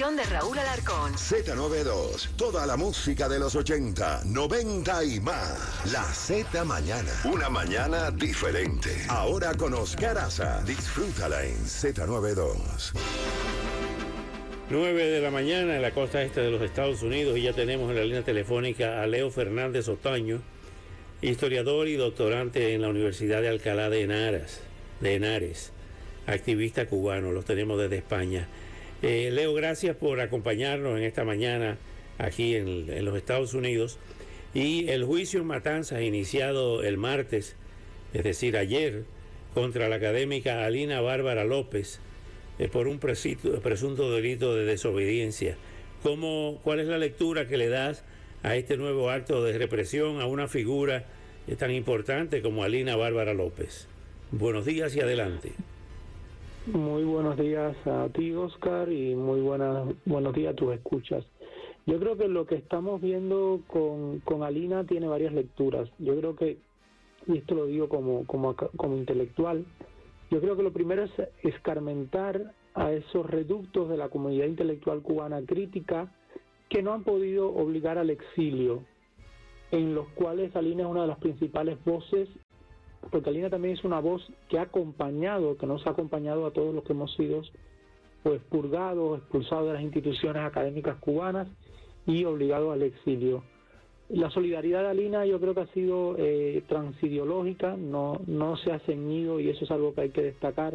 De Raúl Alarcón. Z92, toda la música de los 80, 90 y más. La Z Mañana. Una mañana diferente. Ahora con Oscar Aza. Disfrútala en Z92. 9 de la mañana en la costa este de los Estados Unidos y ya tenemos en la línea telefónica a Leo Fernández Otaño, historiador y doctorante en la Universidad de Alcalá de Henares. De Henares activista cubano, los tenemos desde España. Eh, Leo, gracias por acompañarnos en esta mañana aquí en, los Estados Unidos. Y el juicio en Matanzas, iniciado el martes, es decir, ayer, contra la académica Alina Bárbara López eh, por un presunto delito de desobediencia. ¿Cómo, ¿Cuál es la lectura que le das a este nuevo acto de represión a una figura tan importante como Alina Bárbara López? Buenos días y adelante. Muy buenos días a ti, Oscar, y muy buenas, buenos días a tus escuchas. Yo creo que lo que estamos viendo con, con Alina tiene varias lecturas. Yo creo que, y esto lo digo como, como, como intelectual, yo creo que lo primero es escarmentar a esos reductos de la comunidad intelectual cubana crítica que no han podido obligar al exilio, en los cuales Alina es una de las principales voces porque Alina también es una voz que ha acompañado, que nos ha acompañado a todos los que hemos sido pues purgados, expulsados de las instituciones académicas cubanas y obligados al exilio. La solidaridad de Alina yo creo que ha sido eh, transideológica, no, no se ha ceñido y eso es algo que hay que destacar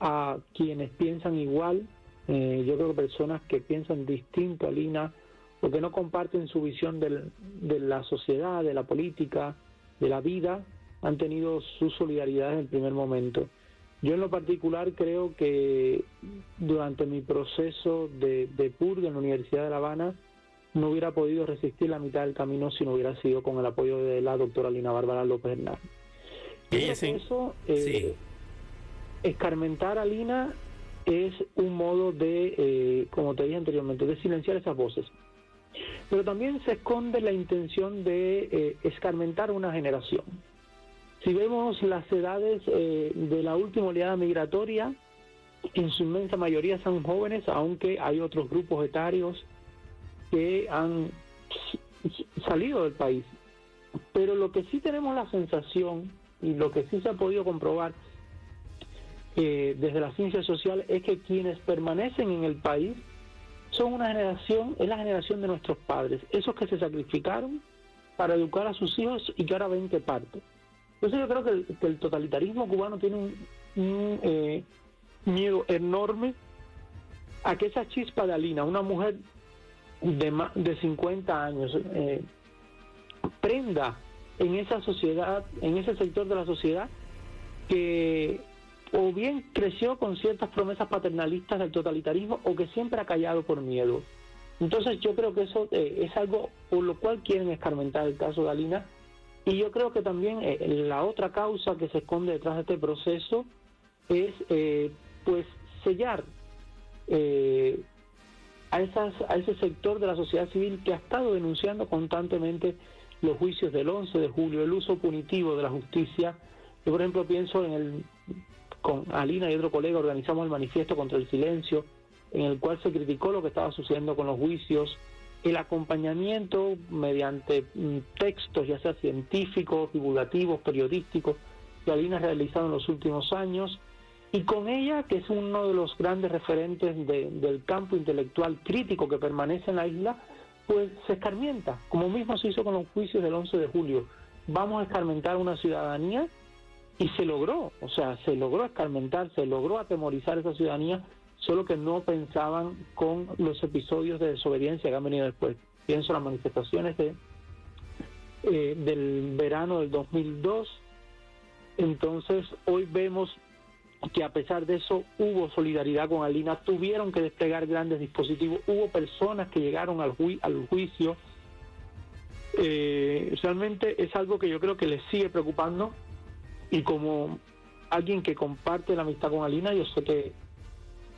a quienes piensan igual, eh, yo creo que personas que piensan distinto a Alina o que no comparten su visión de la sociedad, de la política, de la vida, han tenido su solidaridad en el primer momento. Yo en lo particular creo que durante mi proceso de, de purga en la Universidad de La Habana no hubiera podido resistir la mitad del camino si no hubiera sido con el apoyo de la doctora Lina Bárbara López Hernández. Y eso, eh, escarmentar a Lina es un modo de, eh, como te dije anteriormente, de silenciar esas voces. Pero también se esconde la intención de eh, escarmentar una generación. Si vemos las edades eh, de la última oleada migratoria, en su inmensa mayoría son jóvenes, aunque hay otros grupos etarios que han salido del país. Pero lo que sí tenemos la sensación y lo que sí se ha podido comprobar eh, desde la ciencia social es que quienes permanecen en el país son una generación, es la generación de nuestros padres, esos que se sacrificaron para educar a sus hijos y que ahora ven que parten. Entonces yo creo que el, totalitarismo cubano tiene un, eh, miedo enorme a que esa chispa de Alina, una mujer de, de 50 años, eh, prenda en esa sociedad, en ese sector de la sociedad, que o bien creció con ciertas promesas paternalistas del totalitarismo o que siempre ha callado por miedo. Entonces yo creo que eso eh, es algo por lo cual quieren escarmentar el caso de Alina y yo creo que también eh, la otra causa que se esconde detrás de este proceso es eh, pues sellar eh, a, esas, a ese sector de la sociedad civil que ha estado denunciando constantemente los juicios del 11 de julio, el uso punitivo de la justicia. Yo, por ejemplo, pienso en el, con Alina y otro colega organizamos el manifiesto contra el silencio, en el cual se criticó lo que estaba sucediendo con los juicios, el acompañamiento mediante mm, textos, ya sea científicos, divulgativos, periodísticos, que Alina ha realizado en los últimos años, y con ella, que es uno de los grandes referentes del campo intelectual crítico que permanece en la isla, pues se escarmienta, como mismo se hizo con los juicios del 11 de julio. Vamos a escarmentar una ciudadanía y se logró, o sea, se logró escarmentar, se logró atemorizar esa ciudadanía solo que no pensaban con los episodios de desobediencia que han venido después. Pienso en las manifestaciones de, eh, del verano del 2002. Entonces, hoy vemos que a pesar de eso hubo solidaridad con Alina, tuvieron que desplegar grandes dispositivos, hubo personas que llegaron al, juicio eh, realmente es algo que yo creo que le sigue preocupando y como alguien que comparte la amistad con Alina, yo sé que,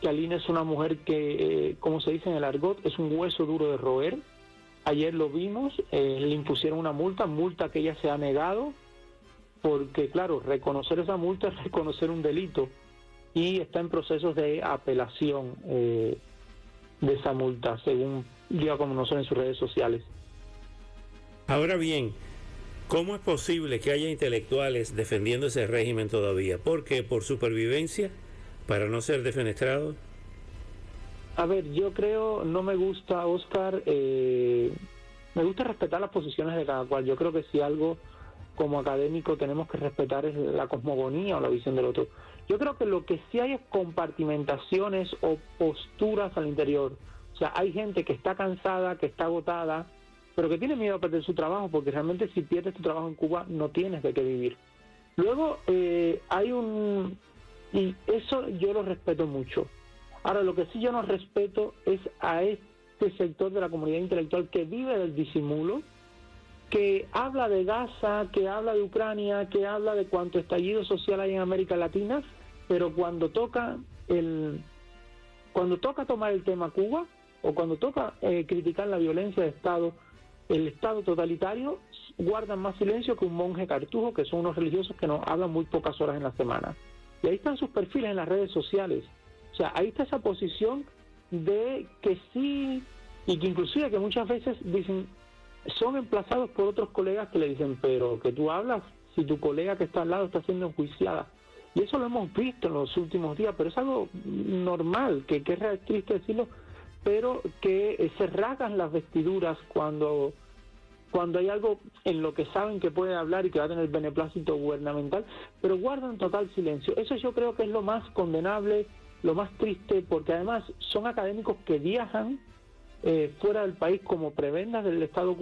que Alina es una mujer que, eh, como se dice en el argot, es un hueso duro de roer. Ayer lo vimos, eh, le impusieron una multa, multa que ella se ha negado, porque claro, reconocer esa multa es reconocer un delito y está en procesos de apelación eh, de esa multa, según dio a conocer en sus redes sociales. Ahora bien, ¿cómo es posible que haya intelectuales defendiendo ese régimen todavía? ¿Por qué? ¿Por supervivencia? ¿Para no ser defenestrados? A ver, yo creo, no me gusta, Oscar, eh, me gusta respetar las posiciones de cada cual. Yo creo que si algo como académico tenemos que respetar es la cosmogonía o la visión del otro. Yo creo que lo que sí hay es compartimentaciones o posturas al interior. O sea, hay gente que está cansada, que está agotada, pero que tiene miedo a perder su trabajo, porque realmente si pierdes tu trabajo en Cuba no tienes de qué vivir. Luego eh, hay un... Y eso yo lo respeto mucho. Ahora, lo que sí yo no respeto es a este sector de la comunidad intelectual que vive del disimulo, que habla de Gaza, que habla de Ucrania, que habla de cuánto estallido social hay en América Latina, pero cuando toca el cuando toca tomar el tema Cuba o cuando toca eh, criticar la violencia de Estado, el Estado totalitario, guardan más silencio que un monje cartujo, que son unos religiosos que nos hablan muy pocas horas en la semana. Y ahí están sus perfiles en las redes sociales. O sea, ahí está esa posición de que sí, y que inclusive que muchas veces dicen, son emplazados por otros colegas que le dicen, pero que tú hablas si tu colega que está al lado está siendo enjuiciada. Y eso lo hemos visto en los últimos días, pero es algo normal, que, que es triste decirlo, pero que eh, se rasgan las vestiduras cuando cuando hay algo en lo que saben que puede hablar y que va a tener beneplácito gubernamental, pero guardan total silencio. Eso yo creo que es lo más condenable, lo más triste, porque además son académicos que viajan eh, fuera del país como prebendas del Estado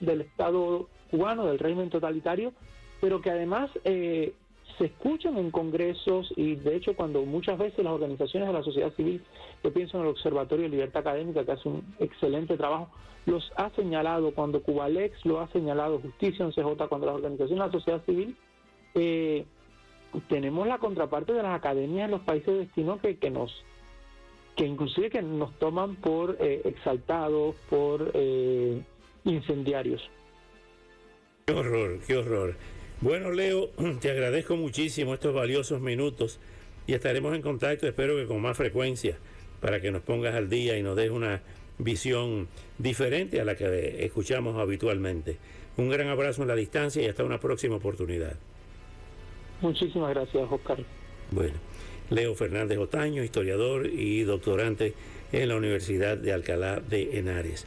del Estado cubano, del régimen totalitario, pero que además eh, se escuchan en congresos y de hecho cuando muchas veces las organizaciones de la sociedad civil, yo pienso en el Observatorio de Libertad Académica que hace un excelente trabajo, los ha señalado, cuando Cubalex lo ha señalado, Justicia en CJ, cuando las organizaciones de la sociedad civil, eh, tenemos la contraparte de las academias en los países de destino que, que nos que inclusive que nos toman por eh, exaltados, por eh, incendiarios. Qué horror, qué horror. Bueno, Leo, te agradezco muchísimo estos valiosos minutos y estaremos en contacto, espero que con más frecuencia, para que nos pongas al día y nos des una visión diferente a la que escuchamos habitualmente. Un gran abrazo en la distancia y hasta una próxima oportunidad. Muchísimas gracias, Oscar. Bueno. Leo Fernández Otaño, historiador y doctorante en la Universidad de Alcalá de Henares.